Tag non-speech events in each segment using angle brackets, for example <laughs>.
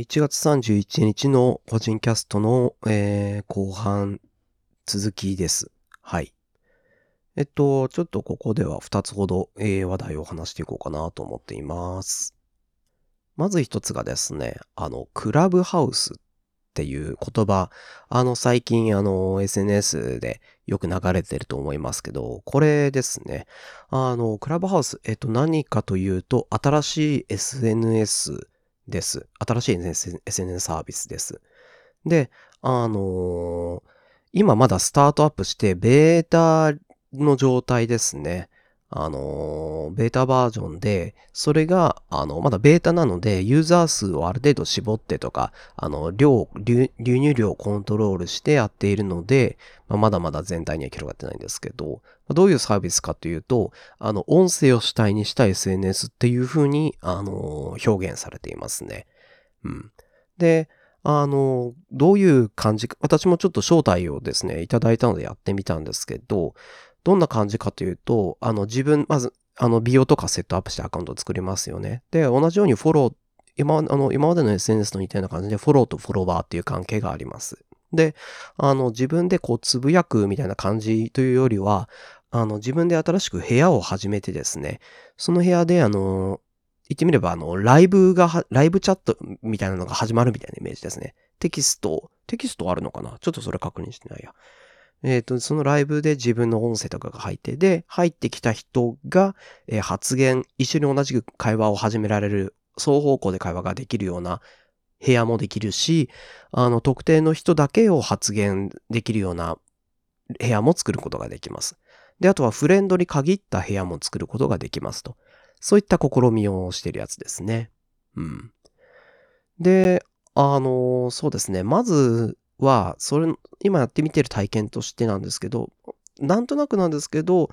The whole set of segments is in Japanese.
1月31日の個人キャストの、えー、後半続きです。はい。えっと、ちょっとここでは2つほど、えー、話題を話していこうかなと思っています。まず一つがですね、あの、クラブハウスっていう言葉、あの、最近、あの、SNS でよく流れてると思いますけど、これですね。あの、クラブハウス、えっと、何かというと、新しい SNS です。新しい SNS サービスです。で、あのー、今まだスタートアップして、ベータの状態ですね。あの、ベータバージョンで、それが、あの、まだベータなので、ユーザー数をある程度絞ってとか、あの、量、流入量をコントロールしてやっているので、まあ、まだまだ全体には広がってないんですけど、どういうサービスかというと、あの、音声を主体にした SNS っていう風に、あの、表現されていますね。うん。で、あの、どういう感じか、私もちょっと招待をですね、いただいたのでやってみたんですけど、どんな感じかというと、あの自分、まず、あの、美容とかセットアップしてアカウントを作りますよね。で、同じようにフォロー、今、あの、今までの SNS と似たような感じで、フォローとフォロワーっていう関係があります。で、あの、自分でこう、つぶやくみたいな感じというよりは、あの、自分で新しく部屋を始めてですね、その部屋で、あの、言ってみれば、あの、ライブが、ライブチャットみたいなのが始まるみたいなイメージですね。テキスト、テキストあるのかな？ちょっとそれ確認してないや。えっ、ー、と、そのライブで自分の音声とかが入って、で、入ってきた人が、えー、発言、一緒に同じく会話を始められる、双方向で会話ができるような部屋もできるし、あの、特定の人だけを発言できるような部屋も作ることができます。で、あとはフレンドに限った部屋も作ることができますと。そういった試みをしてるやつですね。うん。で、あの、そうですね。まずは、それ、今やってみてる体験としてなんですけど、なんとなくなんですけど、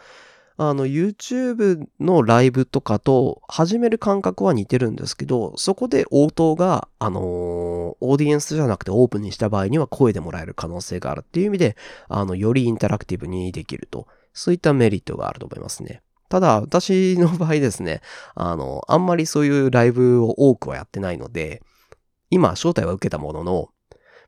あの、YouTube のライブとかと始める感覚は似てるんですけど、そこで応答が、あのー、オーディエンスじゃなくてオープンにした場合には声でもらえる可能性があるっていう意味で、あの、よりインタラクティブにできると、そういったメリットがあると思いますね。ただ、私の場合ですね、あの、あんまりそういうライブを多くはやってないので、今、招待は受けたものの、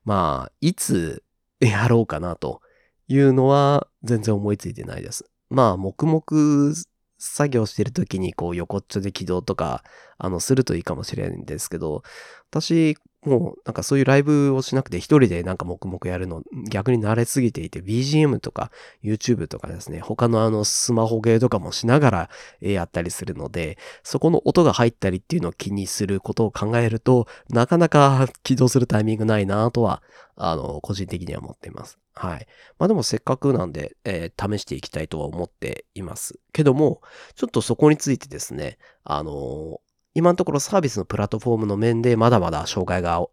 まあ、いつやろうかなというのは全然思いついてないです。まあ、黙々作業してる時にこう横っちょで起動とか、あの、するといいかもしれないんですけど、私、もうなんかそういうライブをしなくて一人でなんか黙々やるの逆に慣れすぎていて BGM とか YouTube とかですね、他のあのスマホゲーとかもしながらやったりするので、そこの音が入ったりっていうのを気にすることを考えると、なかなか起動するタイミングないなとは、あの、個人的には思っています。はい。まあでもせっかくなんで、えー、試していきたいとは思っています。けども、ちょっとそこについてですね、あの今のところサービスのプラットフォームの面でまだまだ障害が、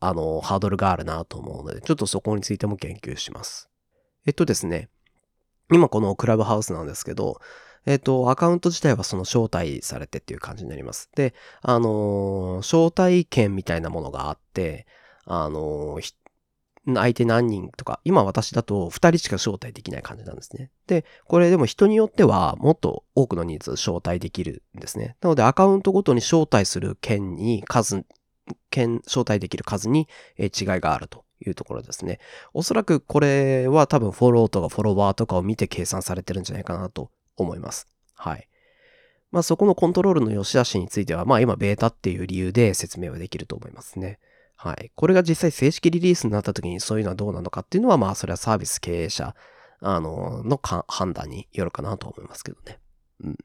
あの、ハードルがあるなと思うので、ちょっとそこについても研究します。えっとですね、今このクラブハウスなんですけど、えっと、アカウント自体はその招待されてっていう感じになります。で、あの招待券みたいなものがあって、あの相手何人とか、今私だと2人しか招待できない感じなんですね。で、これでも人によってはもっと多くの人数招待できるんですね。なのでアカウントごとに招待する件に数、件、招待できる数に違いがあるというところですね。おそらくこれは多分フォローとかフォロワーとかを見て計算されてるんじゃないかなと思います。はい。まあそこのコントロールの良し悪しについては、まあ今ベータっていう理由で説明はできると思いますね。はい。これが実際正式リリースになった時にそういうのはどうなのかっていうのは、まあ、それはサービス経営者、あの、の判断によるかなと思いますけどね。うん。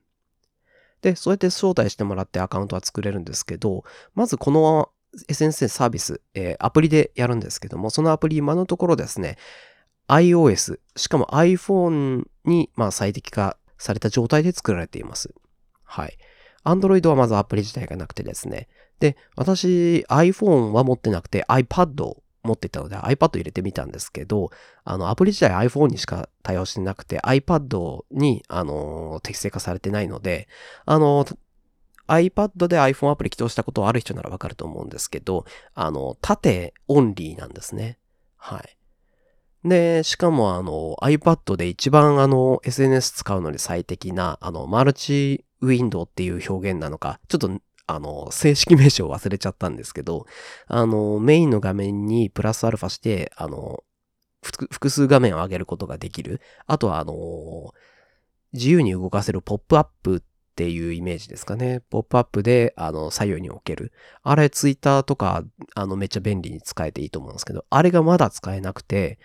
で、そうやって招待してもらってアカウントは作れるんですけど、まずこの SNS サービス、えー、アプリでやるんですけども、そのアプリ今のところですね、iOS、しかも iPhone に、まあ、最適化された状態で作られています。はい。Android はまずアプリ自体がなくてですね。で、私 iPhone は持ってなくて iPad を持ってたので iPad 入れてみたんですけど、あの、アプリ自体 iPhone にしか対応してなくて iPad に、あの、適正化されてないので、あの、iPad で iPhone アプリ起動したことある人ならわかると思うんですけど、あの、縦オンリーなんですね。はい。で、しかもあの iPad で一番あの SNS 使うのに最適なあのマルチウィンドウっていう表現なのか、ちょっとあの、正式名称忘れちゃったんですけど、あの、メインの画面にプラスアルファして、あの、複数画面を上げることができる。あとは、あの、自由に動かせるポップアップっていうイメージですかね。ポップアップで、あの、左右に置ける。あれ、ツイッターとか、あの、めっちゃ便利に使えていいと思うんですけど、あれがまだ使えなくて、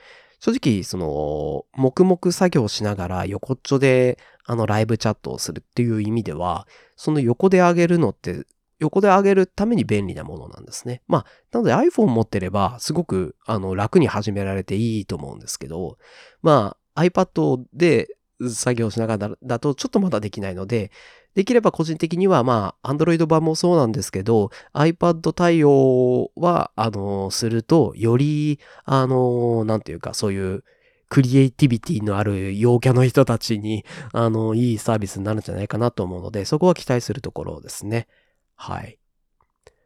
正直、その、黙々作業しながら横っちょで、あの、ライブチャットをするっていう意味では、その横で上げるのって、横で上げるために便利なものなんですね。まあ、なので iPhone 持ってれば、すごく、あの、楽に始められていいと思うんですけど、まあ、iPad で作業しながらだとちょっとまだできないので、できれば個人的には、まあ、Android 版もそうなんですけど、iPad 対応は、あの、すると、より、あの、なんていうか、そういう、クリエイティビティのある陽キャの人たちに、<laughs> あの、いいサービスになるんじゃないかなと思うので、そこは期待するところですね。はい。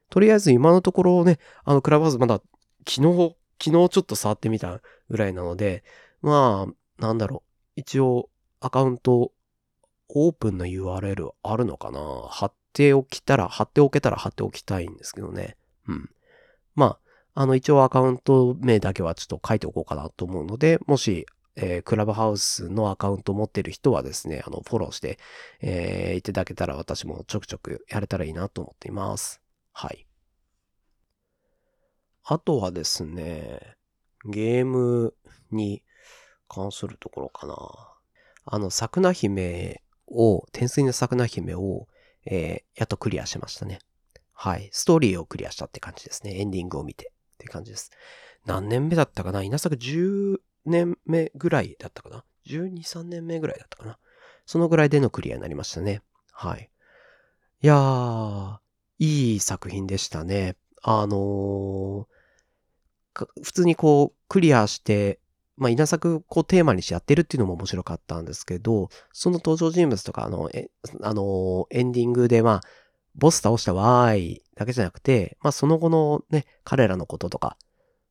とりあえず今のところね、あの、クラブハウスまだ昨日、昨日ちょっと触ってみたぐらいなので、まあ、なんだろう。一応、アカウントオープンな URL あるのかな？貼っておきたら、貼っておけたら貼っておきたいんですけどね。うん。まあ、あの、一応アカウント名だけはちょっと書いておこうかなと思うので、もし、えー、クラブハウスのアカウント持ってる人はですね、あの、フォローして、えー、いただけたら私もちょくちょくやれたらいいなと思っています。はい。あとはですね、ゲームに関するところかな。あの、桜姫を、天水の桜姫を、えー、やっとクリアしましたね。はい。ストーリーをクリアしたって感じですね。エンディングを見てって感じです。何年目だったかな？稲作10年目ぐらいだったかな ?12、3年目ぐらいだったかな？そのぐらいでのクリアになりましたね。はい。いやー、いい作品でしたね。あのー、普通にこう、クリアして、まあ、稲作こうテーマにしてやってるっていうのも面白かったんですけど、その登場人物とか、あの、え、あの、エンディングで、まあ、ボス倒したわーいだけじゃなくて、まあ、その後のね、彼らのこととか、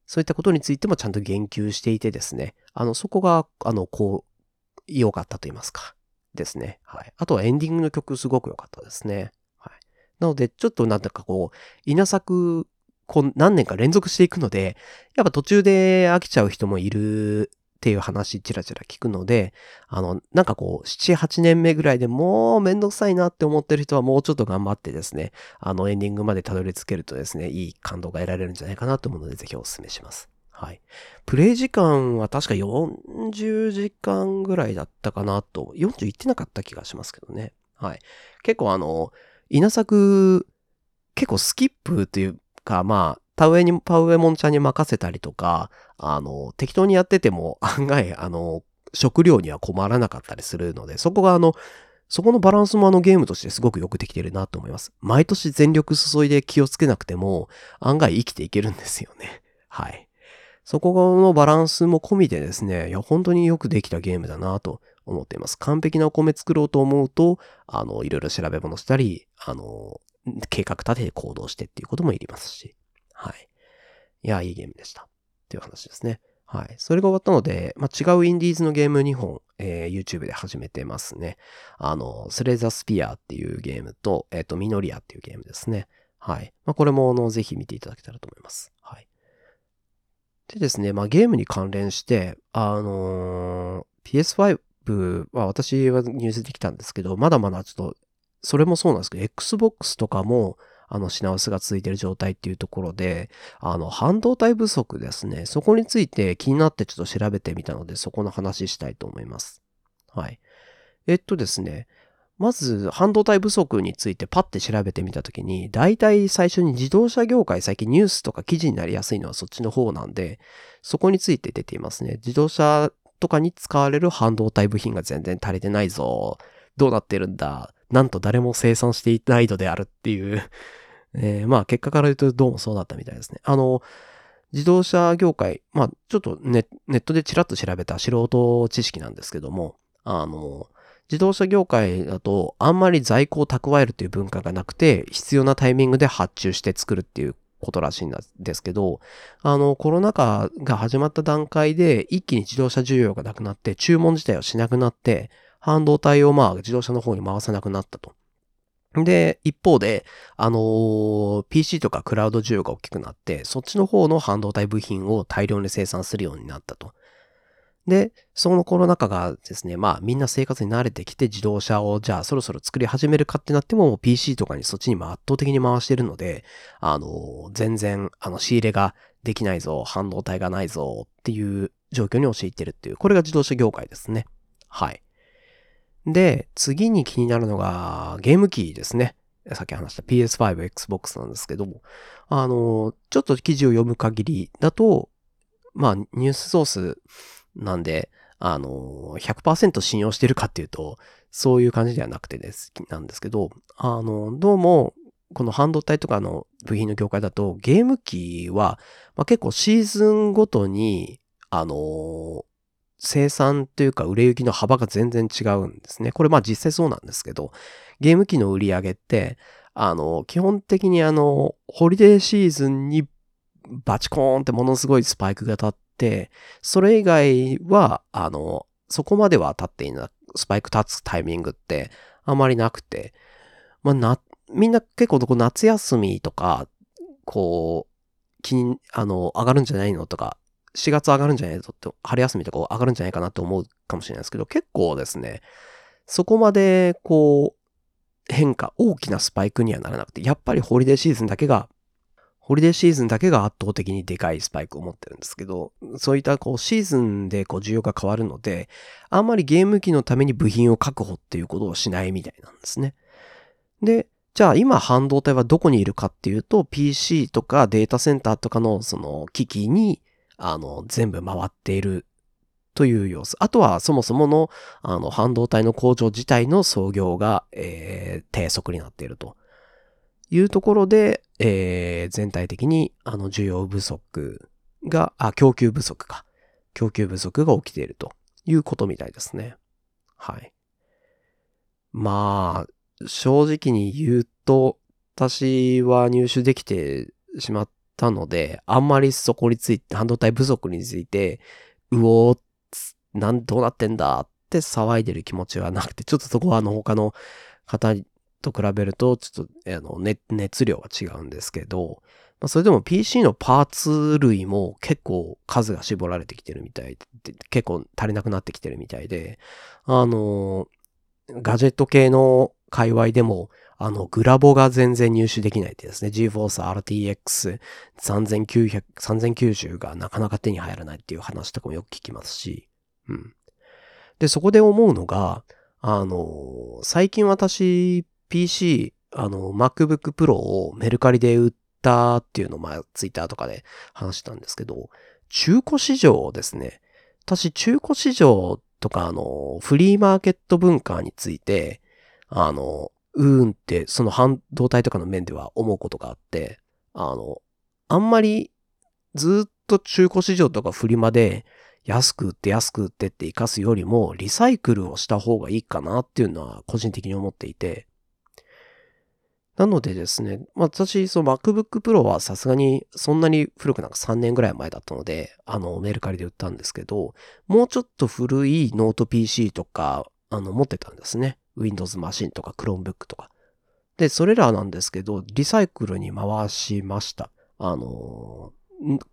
そういったことについてもちゃんと言及していてですね、あの、そこが、あの、こう、良かったと言いますか、ですね。はい。あとはエンディングの曲すごく良かったですね。はい。なので、ちょっとなんていうかこう、稲作こう何年か連続していくので、やっぱ途中で飽きちゃう人もいるっていう話ちらちら聞くので、あの、なんかこう、7、8年目ぐらいでもうめんどくさいなって思ってる人はもうちょっと頑張ってですね、あのエンディングまでたどり着けるとですね、いい感動が得られるんじゃないかなと思うので、ぜひお勧めします。はい。プレイ時間は確か40時間ぐらいだったかなと、40いってなかった気がしますけどね。はい。結構あの、稲作、結構スキップというか、まあ、田植えに、田植えもんちゃんに任せたりとか、あの、適当にやってても <laughs> 案外、あの、食料には困らなかったりするので、そこがあの、そこのバランスもあのゲームとしてすごくよくできてるなと思います。毎年全力注いで気をつけなくても、案外生きていけるんですよね。<laughs> はい。そこのバランスも込みでですね、いや、本当によくできたゲームだなと思っています。完璧なお米作ろうと思うと、あの、いろいろ調べ物したり、あの、計画立てて行動してっていうこともいりますし。はい。いや、いいゲームでした。っていう話ですね。はい。それが終わったので、まあ、違うインディーズのゲーム2本、えー、YouTube で始めてますね。あの、スレザスピアっていうゲームと、えっ、ー、と、ミノリアっていうゲームですね。はい。まあ、これも、あの、ぜひ見ていただけたらと思います。はい。でですね、まあ、ゲームに関連して、あのー、PS5 は私はニュースできたんですけど、まだまだちょっとそれもそうなんですけど、Xbox とかも、あの、品薄が続いている状態っていうところで、あの、半導体不足ですね。そこについて気になってちょっと調べてみたので、そこの話したいと思います。はい。えっとですね、まず、半導体不足についてパッて調べてみたときに、大体最初に自動車業界、最近ニュースとか記事になりやすいのはそっちの方なんで、そこについて出ていますね。自動車とかに使われる半導体部品が全然足りてないぞ。どうなってるんだ。なんと誰も生産していないのであるっていう <laughs> えー、まあ結果から言うとどうもそうだったみたいですね。あの、自動車業界、まあちょっとネネットでチラッと調べた素人知識なんですけども、あの、自動車業界だとあんまり在庫を蓄えるという文化がなくて、必要なタイミングで発注して作るっていうことらしいんですけど、あの、コロナ禍が始まった段階で一気に自動車需要がなくなって注文自体をしなくなって、半導体をまあ自動車の方に回さなくなったと。で、一方で、あのー PC とかクラウド需要が大きくなって、そっちの方の半導体部品を大量に生産するようになったと。で、そのコロナ禍がですね、まあみんな生活に慣れてきて自動車をじゃあそろそろ作り始めるかってなっても PC とかにそっちにも圧倒的に回してるので、あの、全然あの仕入れができないぞ、半導体がないぞっていう状況に陥ってるっていう、これが自動車業界ですね。はい。で、次に気になるのがゲーム機ですね。さっき話した PS5、Xbox なんですけども、あの、ちょっと記事を読む限りだと、まあニュースソースなんで、あの、100%信用してるかっていうと、そういう感じではなくてです、なんですけど、あの、どうも、この半導体とかの部品の業界だと、ゲーム機は、まあ、結構シーズンごとに、あの、生産というか売れ行きの幅が全然違うんですね。これまあ実際そうなんですけど、ゲーム機の売り上げって、あの、基本的にあの、ホリデーシーズンにバチコーンってものすごいスパイクが立って、それ以外は、あの、そこまでは立っていない、スパイク立つタイミングってあまりなくて、まあな、みんな結構どこ夏休みとか、こう、気に、あの、上がるんじゃないのとか、4月上がるんじゃないのって、春休みとか上がるんじゃないかなと思うかもしれないですけど、結構ですね、そこまで、こう、変化、大きなスパイクにはならなくて、やっぱりホリデーシーズンだけがホリデーシーズンだけが圧倒的にでかいスパイクを持ってるんですけど、そういったこうシーズンでこう需要が変わるので、あんまりゲーム機のために部品を確保っていうことをしないみたいなんですね。で、じゃあ今半導体はどこにいるかっていうと、PC とかデータセンターとかのその機器に、あの、全部回っているという様子。あとはそもそもの、あの、半導体の工場自体の操業が、えー、低速になっていると。いうところで、えー、全体的にあの需要不足が、あ、供給不足か。供給不足が起きているということみたいですね。はい。まあ、正直に言うと、私は入手できてしまったので、あんまりそこについて、半導体不足について、うおー、なん、どうなってんだって騒いでる気持ちはなくて、ちょっとそこはあの他の方と比べると、ちょっと、あの、熱、熱量が違うんですけど、まあ、それでも PC のパーツ類も結構数が絞られてきてるみたいで、結構足りなくなってきてるみたいで、あの、ガジェット系の界隈でも、あの、グラボが全然入手できないってですね、GForce RTX 3900、3090がなかなか手に入らないっていう話とかもよく聞きますし、うん。で、そこで思うのが、あの、最近私、PC、あの、MacBook Pro をメルカリで売ったっていうのを、まあ、ツイッターとかで話したんですけど、中古市場ですね。私、中古市場とか、あの、フリーマーケット文化について、あの、うーんって、その半導体とかの面では思うことがあって、あの、あんまりずっと中古市場とかフリマで安く売って安く売ってって活かすよりもリサイクルをした方がいいかなっていうのは個人的に思っていて、なのでですね、まあ、私、その MacBook Pro はさすがにそんなに古くなんか3年ぐらい前だったので、あの、メルカリで売ったんですけど、もうちょっと古いノート PC とか、あの、持ってたんですね。Windows マシンとか Chromebook とか。で、それらなんですけど、リサイクルに回しました。あの、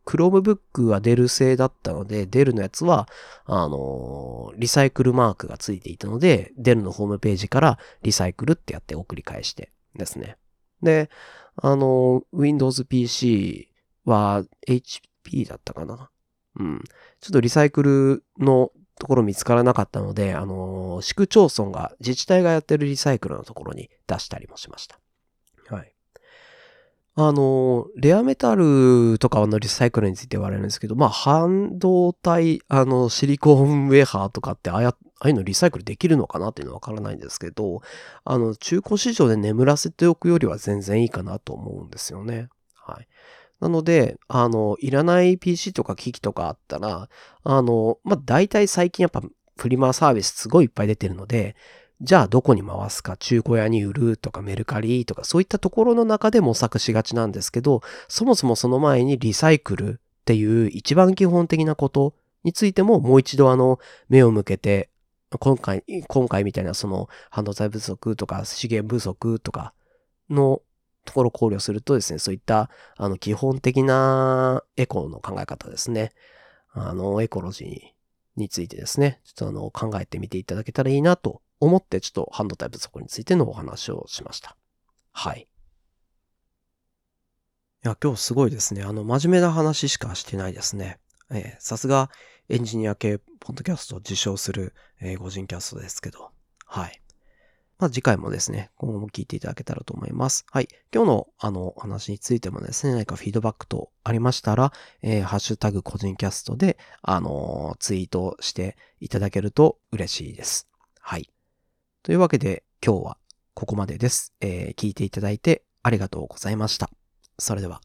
Chromebook はデル製だったので、デルのやつは、あの、リサイクルマークがついていたので、デルのホームページからリサイクルってやって送り返してですね。で、あの、Windows PC は HP だったかな。うん。ちょっとリサイクルのところ見つからなかったので、あの、市区町村が、自治体がやってるリサイクルのところに出したりもしました。はい。あの、レアメタルとかのリサイクルについて言われるんですけど、まあ、半導体、あの、シリコンウェハーとかってああや、ああいうのリサイクルできるのかなっていうのはわからないんですけど、あの、中古市場で眠らせておくよりは全然いいかなと思うんですよね。はい。なので、あの、いらない PC とか機器とかあったら、あの、まあ、大体最近やっぱフリマサービスすごいいっぱい出てるので、じゃあどこに回すか、中古屋に売るとかメルカリとかそういったところの中で模索しがちなんですけど、そもそもその前にリサイクルっていう一番基本的なことについてももう一度あの目を向けて、今回、今回みたいなその半導体不足とか資源不足とかのところを考慮するとですね、そういったあの基本的なエコの考え方ですね。あの、エコロジーについてですね、ちょっとあの考えてみていただけたらいいなと思ってちょっと半導体不足についてのお話をしました。はい。いや、今日すごいですね。あの、真面目な話しかしてないですね。えー、さすがエンジニア系ポッドキャストを自称する、えー、個人キャストですけど。はい。まあ、次回もですね、今後も聞いていただけたらと思います。はい。今日のあの話についてもですね、何かフィードバックとありましたら、えー、ハッシュタグ個人キャストで、あのー、ツイートしていただけると嬉しいです。はい。というわけで、今日はここまでです。えー、聞いていただいてありがとうございました。それでは。